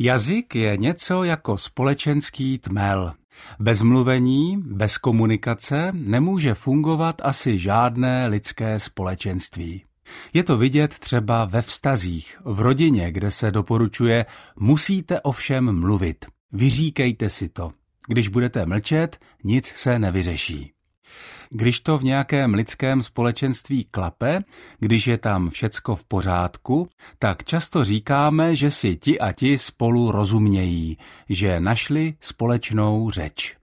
Jazyk je něco jako společenský tmel. Bez mluvení, bez komunikace nemůže fungovat asi žádné lidské společenství. Je to vidět třeba ve vztazích, v rodině, kde se doporučuje, musíte ovšem mluvit. Vyříkejte si to. Když budete mlčet, nic se nevyřeší. Když to v nějakém lidském společenství klape, když je tam všecko v pořádku, tak často říkáme, že si ti a ti spolu rozumějí, že našli společnou řeč.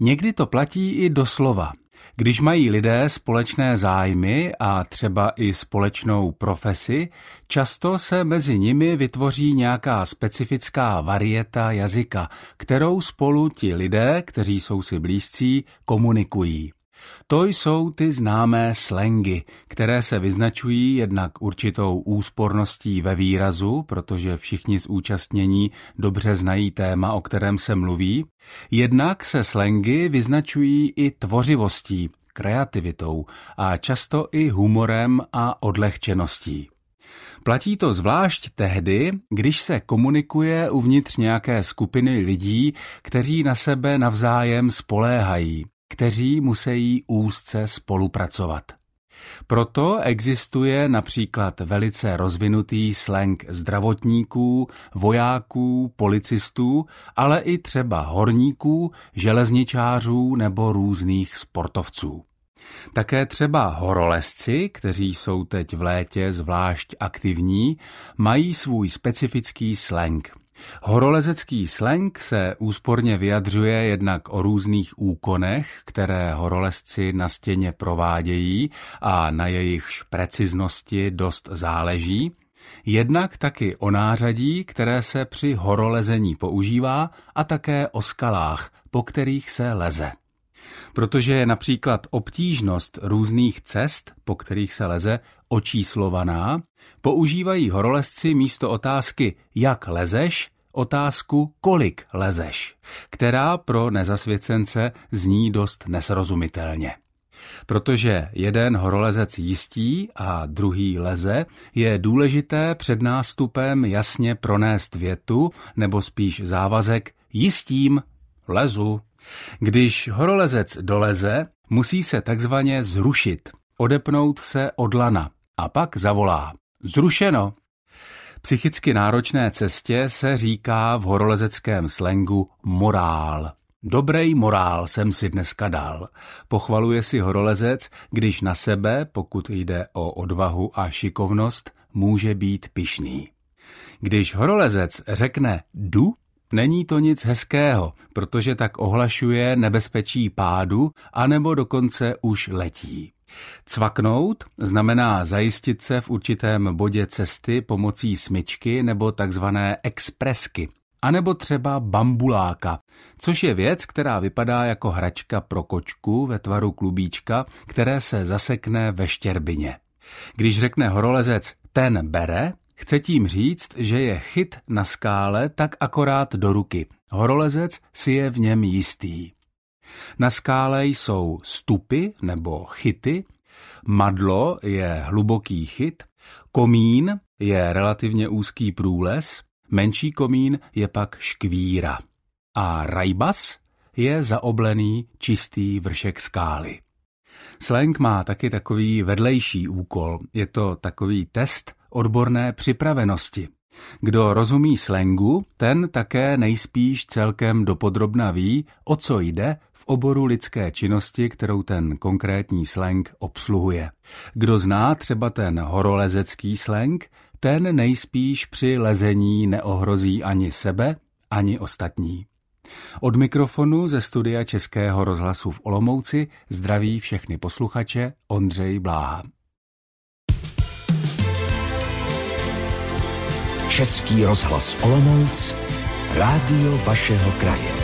Někdy to platí i doslova. Když mají lidé společné zájmy a třeba i společnou profesi, často se mezi nimi vytvoří nějaká specifická varieta jazyka, kterou spolu ti lidé, kteří jsou si blízcí, komunikují. To jsou ty známé slengy, které se vyznačují jednak určitou úsporností ve výrazu, protože všichni zúčastnění dobře znají téma, o kterém se mluví, jednak se slengy vyznačují i tvořivostí, kreativitou a často i humorem a odlehčeností. Platí to zvlášť tehdy, když se komunikuje uvnitř nějaké skupiny lidí, kteří na sebe navzájem spoléhají, kteří musí úzce spolupracovat. Proto existuje například velice rozvinutý slang zdravotníků, vojáků, policistů, ale i třeba horníků, železničářů nebo různých sportovců. Také třeba horolezci, kteří jsou teď v létě zvlášť aktivní, mají svůj specifický slang – Horolezecký slang se úsporně vyjadřuje jednak o různých úkonech, které horolezci na stěně provádějí a na jejichž preciznosti dost záleží, jednak taky o nářadí, které se při horolezení používá a také o skalách, po kterých se leze. Protože je například obtížnost různých cest, po kterých se leze, očíslovaná, používají horolezci místo otázky jak lezeš, otázku kolik lezeš, která pro nezasvěcence zní dost nesrozumitelně. Protože jeden horolezec jistí a druhý leze, je důležité před nástupem jasně pronést větu, nebo spíš závazek jistím lezu. Když horolezec doleze, musí se takzvaně zrušit, odepnout se od lana a pak zavolá. Zrušeno! Psychicky náročné cestě se říká v horolezeckém slengu morál. Dobrej morál jsem si dneska dal. Pochvaluje si horolezec, když na sebe, pokud jde o odvahu a šikovnost, může být pišný. Když horolezec řekne du, není to nic hezkého, protože tak ohlašuje nebezpečí pádu anebo dokonce už letí. Cvaknout znamená zajistit se v určitém bodě cesty pomocí smyčky nebo takzvané expresky, anebo třeba bambuláka, což je věc, která vypadá jako hračka pro kočku ve tvaru klubíčka, které se zasekne ve štěrbině. Když řekne horolezec ten bere, chce tím říct, že je chyt na skále tak akorát do ruky. Horolezec si je v něm jistý. Na skále jsou stupy nebo chyty, madlo je hluboký chyt, komín je relativně úzký průles, menší komín je pak škvíra a rajbas je zaoblený čistý vršek skály. Slang má taky takový vedlejší úkol. Je to takový test odborné připravenosti. Kdo rozumí slangu, ten také nejspíš celkem dopodrobna ví, o co jde v oboru lidské činnosti, kterou ten konkrétní slang obsluhuje. Kdo zná třeba ten horolezecký slang, ten nejspíš při lezení neohrozí ani sebe, ani ostatní. Od mikrofonu ze studia Českého rozhlasu v Olomouci zdraví všechny posluchače Ondřej Bláha. Český rozhlas Olomouc, rádio vašeho kraje.